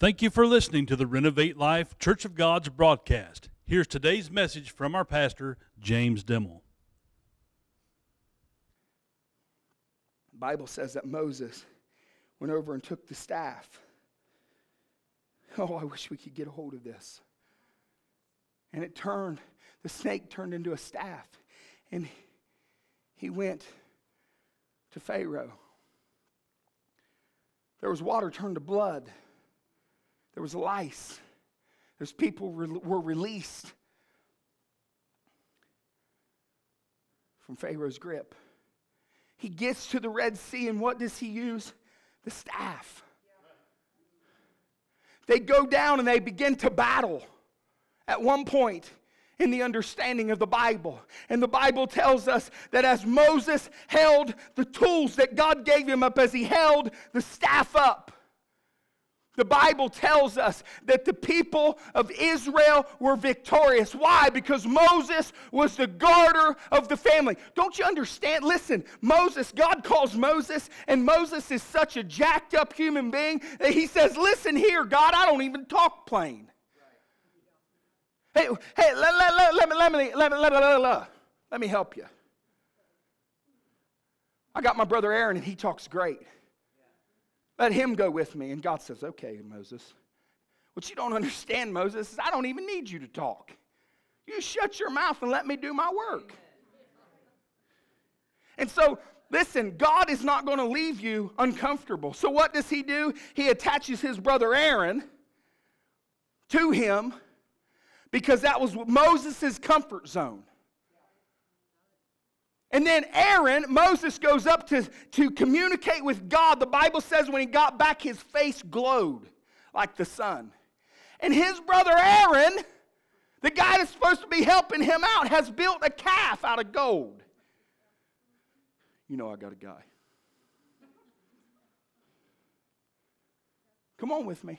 Thank you for listening to the Renovate Life Church of God's broadcast. Here's today's message from our pastor, James Dimel. The Bible says that Moses went over and took the staff. Oh, I wish we could get a hold of this. And it turned, the snake turned into a staff. And he went to Pharaoh. There was water turned to blood. There was lice. There's people re- were released from Pharaoh's grip. He gets to the Red Sea, and what does he use? The staff. They go down and they begin to battle at one point in the understanding of the Bible. And the Bible tells us that as Moses held the tools that God gave him up, as he held the staff up, the Bible tells us that the people of Israel were victorious. Why? Because Moses was the garter of the family. Don't you understand? Listen, Moses, God calls Moses, and Moses is such a jacked up human being that he says, Listen here, God, I don't even talk plain. Hey, hey, let, let, me, let, me, let, me, let, me, let, me, let me help you. I got my brother Aaron, and he talks great. Let him go with me. And God says, Okay, Moses. What you don't understand, Moses, is I don't even need you to talk. You shut your mouth and let me do my work. And so, listen, God is not going to leave you uncomfortable. So, what does he do? He attaches his brother Aaron to him because that was Moses' comfort zone. And then Aaron, Moses goes up to, to communicate with God. The Bible says when he got back, his face glowed like the sun. And his brother Aaron, the guy that's supposed to be helping him out, has built a calf out of gold. You know, I got a guy. Come on with me.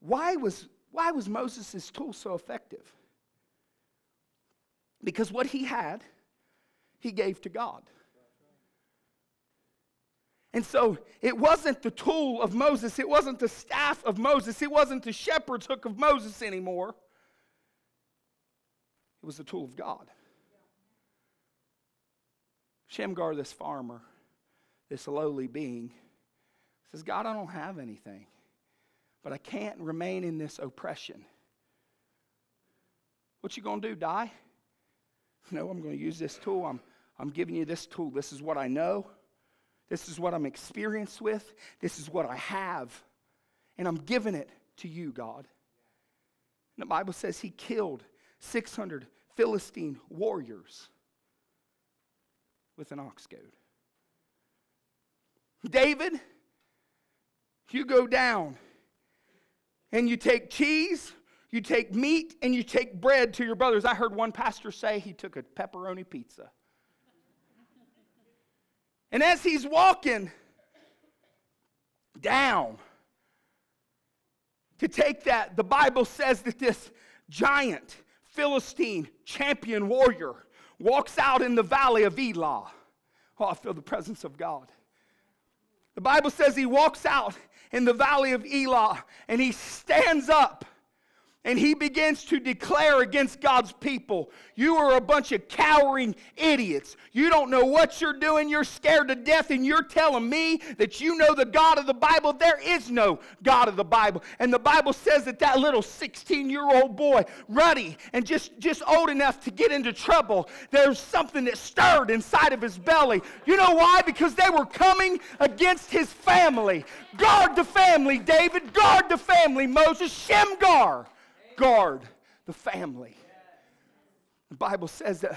Why was, why was Moses' tool so effective? Because what he had, he gave to God. And so it wasn't the tool of Moses, it wasn't the staff of Moses, it wasn't the shepherd's hook of Moses anymore. It was the tool of God. Shamgar, this farmer, this lowly being, says, God, I don't have anything, but I can't remain in this oppression. What you gonna do, die? No, I'm going to use this tool. I'm, I'm giving you this tool. This is what I know. This is what I'm experienced with. This is what I have. And I'm giving it to you, God. And the Bible says he killed 600 Philistine warriors with an ox goad. David, you go down and you take cheese you take meat and you take bread to your brothers. I heard one pastor say he took a pepperoni pizza. And as he's walking down to take that, the Bible says that this giant Philistine champion warrior walks out in the valley of Elah. Oh, I feel the presence of God. The Bible says he walks out in the valley of Elah and he stands up and he begins to declare against God's people, You are a bunch of cowering idiots. You don't know what you're doing. You're scared to death, and you're telling me that you know the God of the Bible. There is no God of the Bible. And the Bible says that that little 16 year old boy, ruddy and just, just old enough to get into trouble, there's something that stirred inside of his belly. You know why? Because they were coming against his family. Guard the family, David. Guard the family, Moses. Shamgar guard the family. The Bible says that,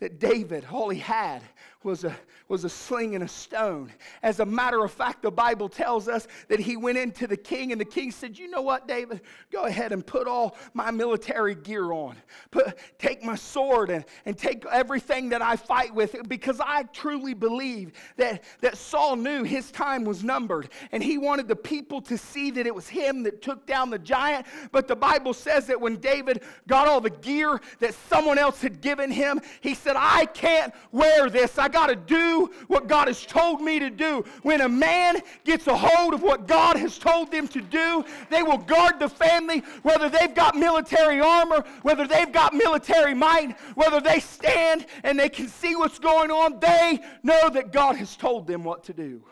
that David, all he had was a, was a sling and a stone. As a matter of fact, the Bible tells us that he went into the king, and the king said, You know what, David? Go ahead and put all my military gear on. Put, take my sword and, and take everything that I fight with, because I truly believe that, that Saul knew his time was numbered, and he wanted the people to see that it was him that took down the giant. But the Bible says that when David got all the gear that someone else had given him, he said, I can't wear this. I got to do what God has told me to do. When a man gets a hold of what God has told them to do, they will guard the family, whether they've got military armor, whether they've got military might, whether they stand and they can see what's going on. They know that God has told them what to do.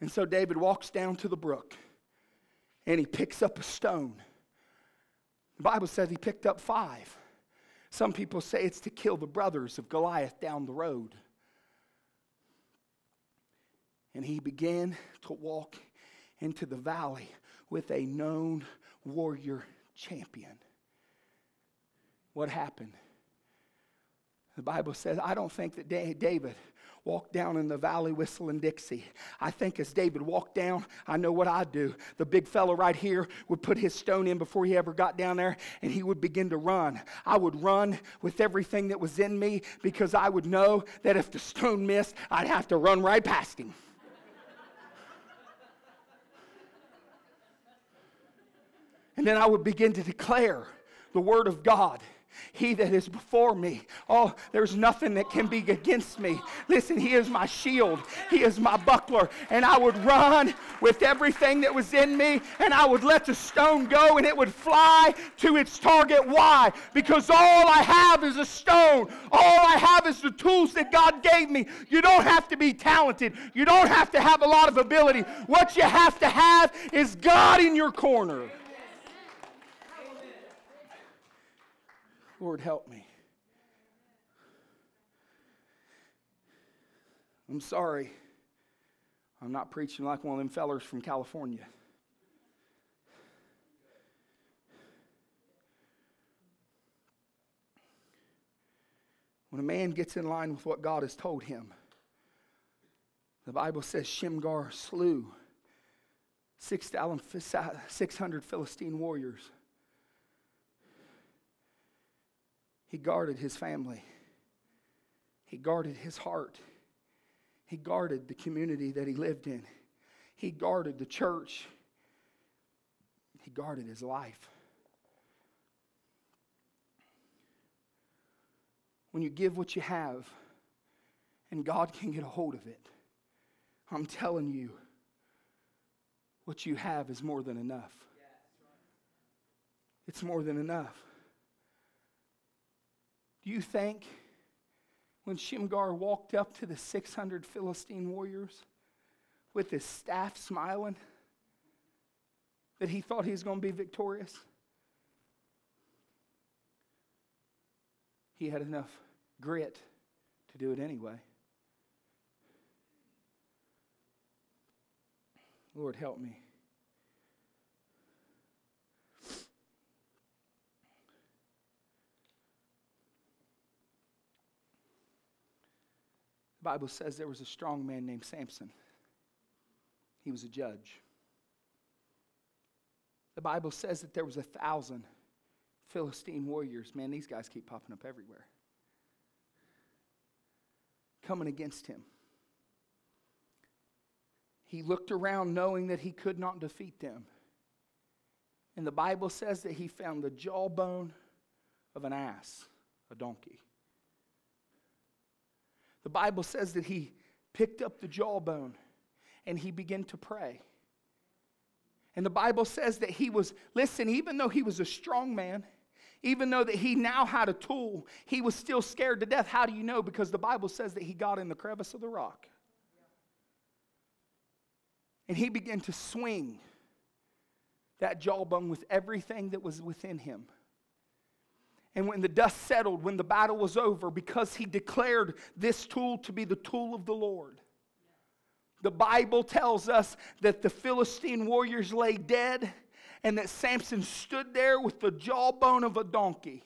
And so David walks down to the brook and he picks up a stone. The Bible says he picked up five. Some people say it's to kill the brothers of Goliath down the road. And he began to walk into the valley with a known warrior champion. What happened? The Bible says, I don't think that David walk down in the valley whistling Dixie. I think as David walked down, I know what I'd do. The big fellow right here would put his stone in before he ever got down there, and he would begin to run. I would run with everything that was in me because I would know that if the stone missed, I'd have to run right past him. and then I would begin to declare the word of God. He that is before me. Oh, there's nothing that can be against me. Listen, He is my shield, He is my buckler. And I would run with everything that was in me, and I would let the stone go, and it would fly to its target. Why? Because all I have is a stone. All I have is the tools that God gave me. You don't have to be talented, you don't have to have a lot of ability. What you have to have is God in your corner. Lord, help me. I'm sorry. I'm not preaching like one of them fellers from California. When a man gets in line with what God has told him, the Bible says Shamgar slew 600 Philistine warriors. He guarded his family, he guarded his heart, he guarded the community that he lived in, he guarded the church, he guarded his life. When you give what you have, and God can get a hold of it, I'm telling you, what you have is more than enough. It's more than enough. Do you think when Shamgar walked up to the 600 Philistine warriors with his staff smiling that he thought he was going to be victorious? He had enough grit to do it anyway. Lord, help me. Bible says there was a strong man named Samson. He was a judge. The Bible says that there was a thousand Philistine warriors. Man, these guys keep popping up everywhere. Coming against him. He looked around knowing that he could not defeat them. And the Bible says that he found the jawbone of an ass, a donkey. The Bible says that he picked up the jawbone and he began to pray. And the Bible says that he was, listen, even though he was a strong man, even though that he now had a tool, he was still scared to death. How do you know? Because the Bible says that he got in the crevice of the rock. And he began to swing that jawbone with everything that was within him. And when the dust settled, when the battle was over, because he declared this tool to be the tool of the Lord, the Bible tells us that the Philistine warriors lay dead and that Samson stood there with the jawbone of a donkey.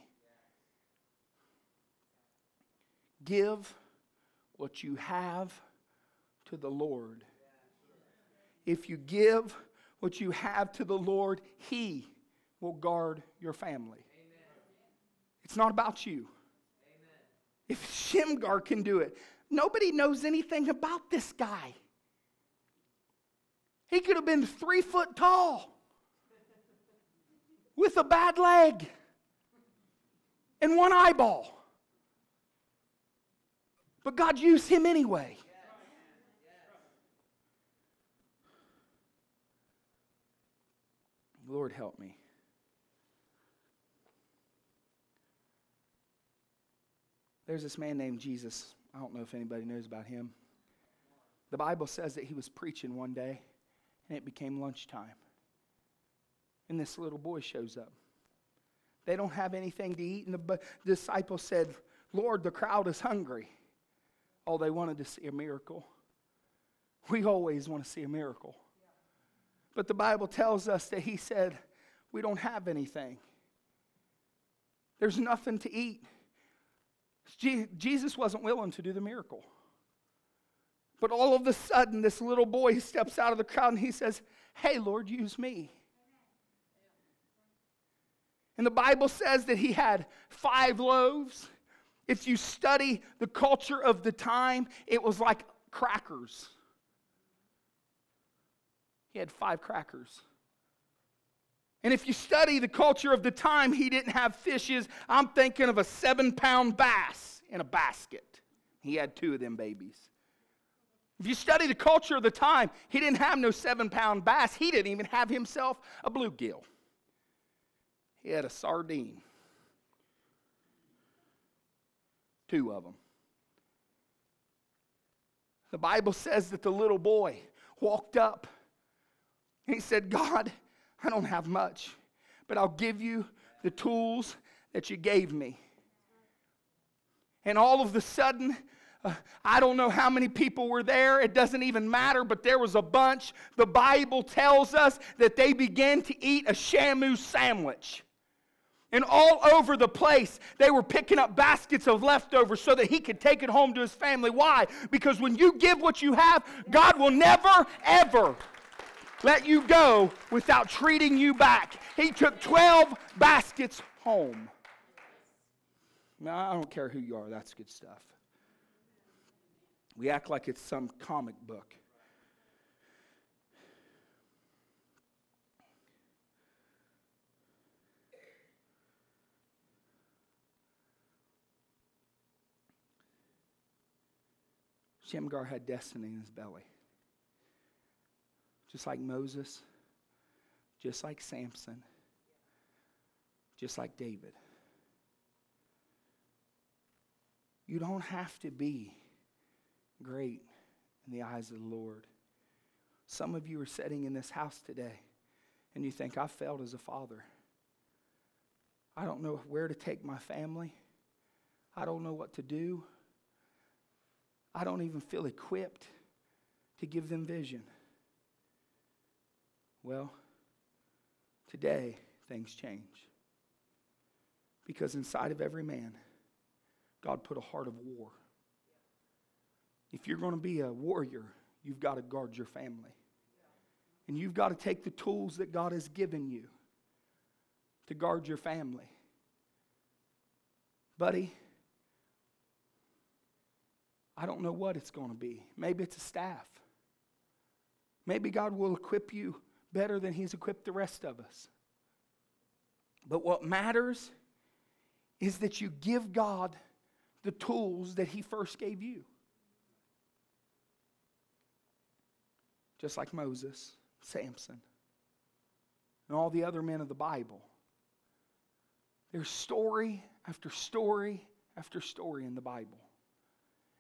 Give what you have to the Lord. If you give what you have to the Lord, He will guard your family. It's not about you. Amen. If Shamgar can do it, nobody knows anything about this guy. He could have been three foot tall with a bad leg and one eyeball. But God used him anyway. Lord, help me. There's this man named Jesus. I don't know if anybody knows about him. The Bible says that he was preaching one day and it became lunchtime. And this little boy shows up. They don't have anything to eat, and the disciples said, Lord, the crowd is hungry. Oh, they wanted to see a miracle. We always want to see a miracle. But the Bible tells us that he said, We don't have anything. There's nothing to eat. Jesus wasn't willing to do the miracle. But all of a sudden, this little boy steps out of the crowd and he says, Hey, Lord, use me. And the Bible says that he had five loaves. If you study the culture of the time, it was like crackers. He had five crackers. And if you study the culture of the time, he didn't have fishes. I'm thinking of a seven pound bass in a basket. He had two of them babies. If you study the culture of the time, he didn't have no seven pound bass. He didn't even have himself a bluegill. He had a sardine. Two of them. The Bible says that the little boy walked up he said, God, I don't have much, but I'll give you the tools that you gave me. And all of a sudden, uh, I don't know how many people were there. It doesn't even matter, but there was a bunch. The Bible tells us that they began to eat a shamu sandwich. And all over the place, they were picking up baskets of leftovers so that he could take it home to his family. Why? Because when you give what you have, God will never, ever let you go without treating you back. He took 12 baskets home. Now, I don't care who you are, that's good stuff. We act like it's some comic book. Shamgar had destiny in his belly just like Moses, just like Samson, just like David. You don't have to be great in the eyes of the Lord. Some of you are sitting in this house today and you think, I failed as a father. I don't know where to take my family. I don't know what to do. I don't even feel equipped to give them vision. Well, today things change. Because inside of every man, God put a heart of war. If you're going to be a warrior, you've got to guard your family. And you've got to take the tools that God has given you to guard your family. Buddy, I don't know what it's going to be. Maybe it's a staff. Maybe God will equip you better than He's equipped the rest of us. But what matters is that you give God the tools that He first gave you. Just like Moses, Samson, and all the other men of the Bible. There's story after story after story in the Bible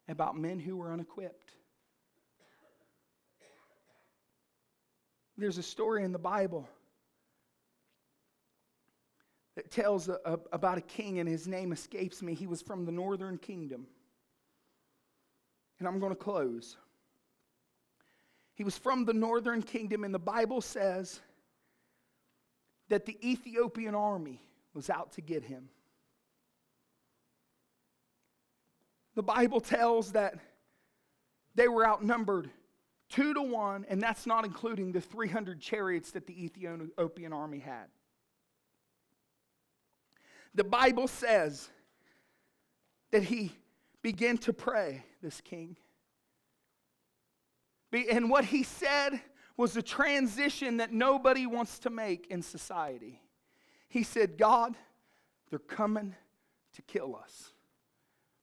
about men who were unequipped There's a story in the Bible that tells a, a, about a king, and his name escapes me. He was from the northern kingdom. And I'm going to close. He was from the northern kingdom, and the Bible says that the Ethiopian army was out to get him. The Bible tells that they were outnumbered Two to one, and that's not including the 300 chariots that the Ethiopian army had. The Bible says that he began to pray, this king. And what he said was a transition that nobody wants to make in society. He said, God, they're coming to kill us.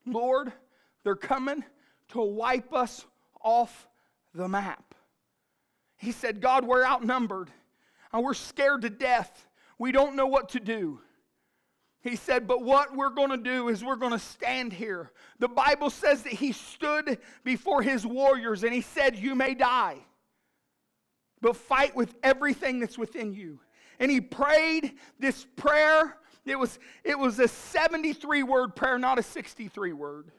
Lord, They're coming to wipe us off the map. He said, God, we're outnumbered and we're scared to death. We don't know what to do. He said, But what we're going to do is we're going to stand here. The Bible says that he stood before his warriors and he said, You may die, but fight with everything that's within you. And he prayed this prayer. It was, it was a 73 word prayer, not a 63 word.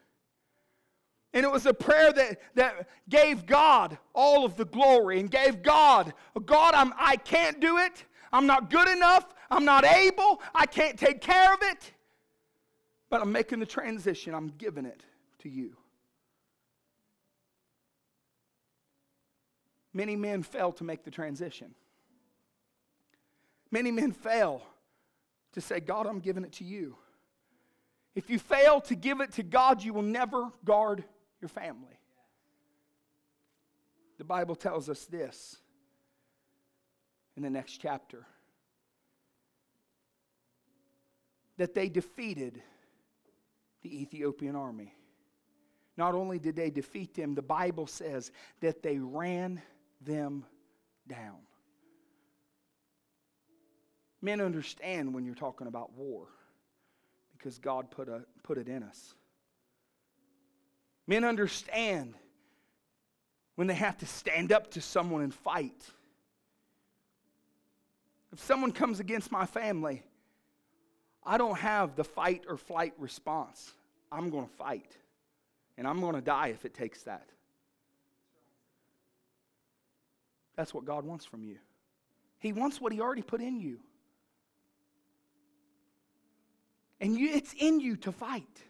And it was a prayer that, that gave God all of the glory and gave God, God, I'm, I can't do it. I'm not good enough. I'm not able. I can't take care of it. But I'm making the transition. I'm giving it to you. Many men fail to make the transition. Many men fail to say, God, I'm giving it to you. If you fail to give it to God, you will never guard your family. The Bible tells us this in the next chapter that they defeated the Ethiopian army. Not only did they defeat them, the Bible says that they ran them down. Men understand when you're talking about war because God put, a, put it in us. Men understand when they have to stand up to someone and fight. If someone comes against my family, I don't have the fight or flight response. I'm going to fight. And I'm going to die if it takes that. That's what God wants from you. He wants what He already put in you. And you, it's in you to fight.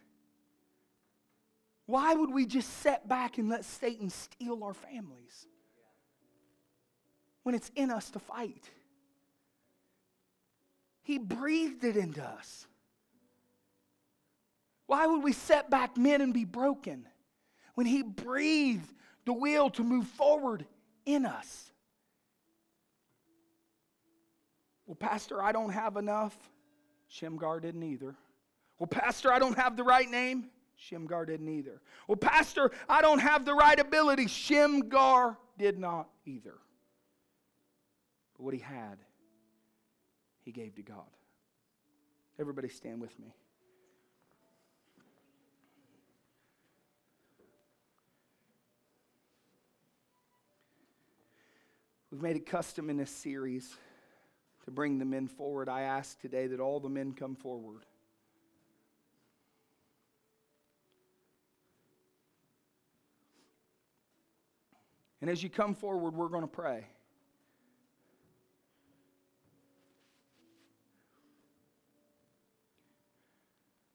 Why would we just set back and let Satan steal our families when it's in us to fight? He breathed it into us. Why would we set back men and be broken when He breathed the will to move forward in us? Well, Pastor, I don't have enough. Shamgar didn't either. Well, Pastor, I don't have the right name. Shamgar didn't either. Well, Pastor, I don't have the right ability. Shamgar did not either. But what he had, he gave to God. Everybody stand with me. We've made it custom in this series to bring the men forward. I ask today that all the men come forward. And as you come forward, we're going to pray.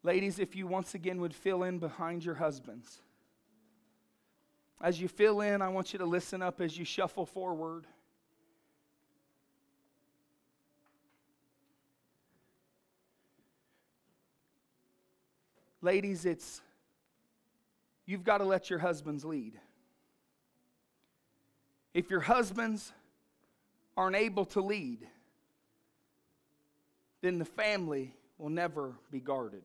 Ladies, if you once again would fill in behind your husbands. As you fill in, I want you to listen up as you shuffle forward. Ladies, it's you've got to let your husbands lead. If your husbands aren't able to lead, then the family will never be guarded.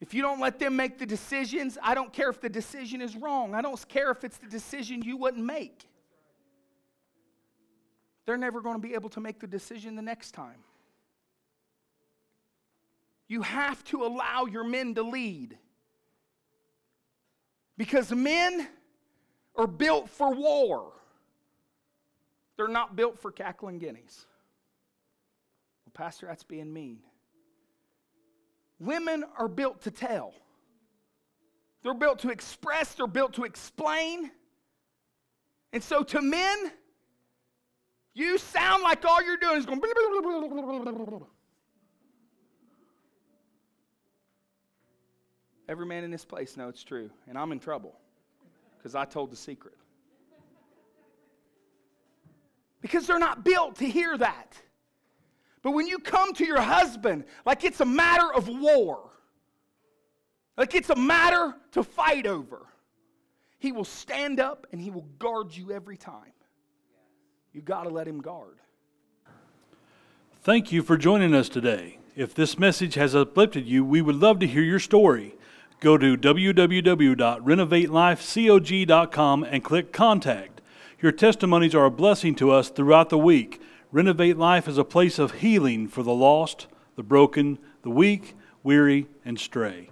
If you don't let them make the decisions, I don't care if the decision is wrong. I don't care if it's the decision you wouldn't make. They're never going to be able to make the decision the next time. You have to allow your men to lead. Because men are built for war. They're not built for cackling guineas. Well, Pastor, that's being mean. Women are built to tell. They're built to express, they're built to explain. And so to men, you sound like all you're doing is going. Every man in this place knows it's true, and I'm in trouble because I told the secret. Because they're not built to hear that. But when you come to your husband like it's a matter of war, like it's a matter to fight over, he will stand up and he will guard you every time. You got to let him guard. Thank you for joining us today. If this message has uplifted you, we would love to hear your story. Go to www.renovatelifecog.com and click Contact. Your testimonies are a blessing to us throughout the week. Renovate Life is a place of healing for the lost, the broken, the weak, weary, and stray.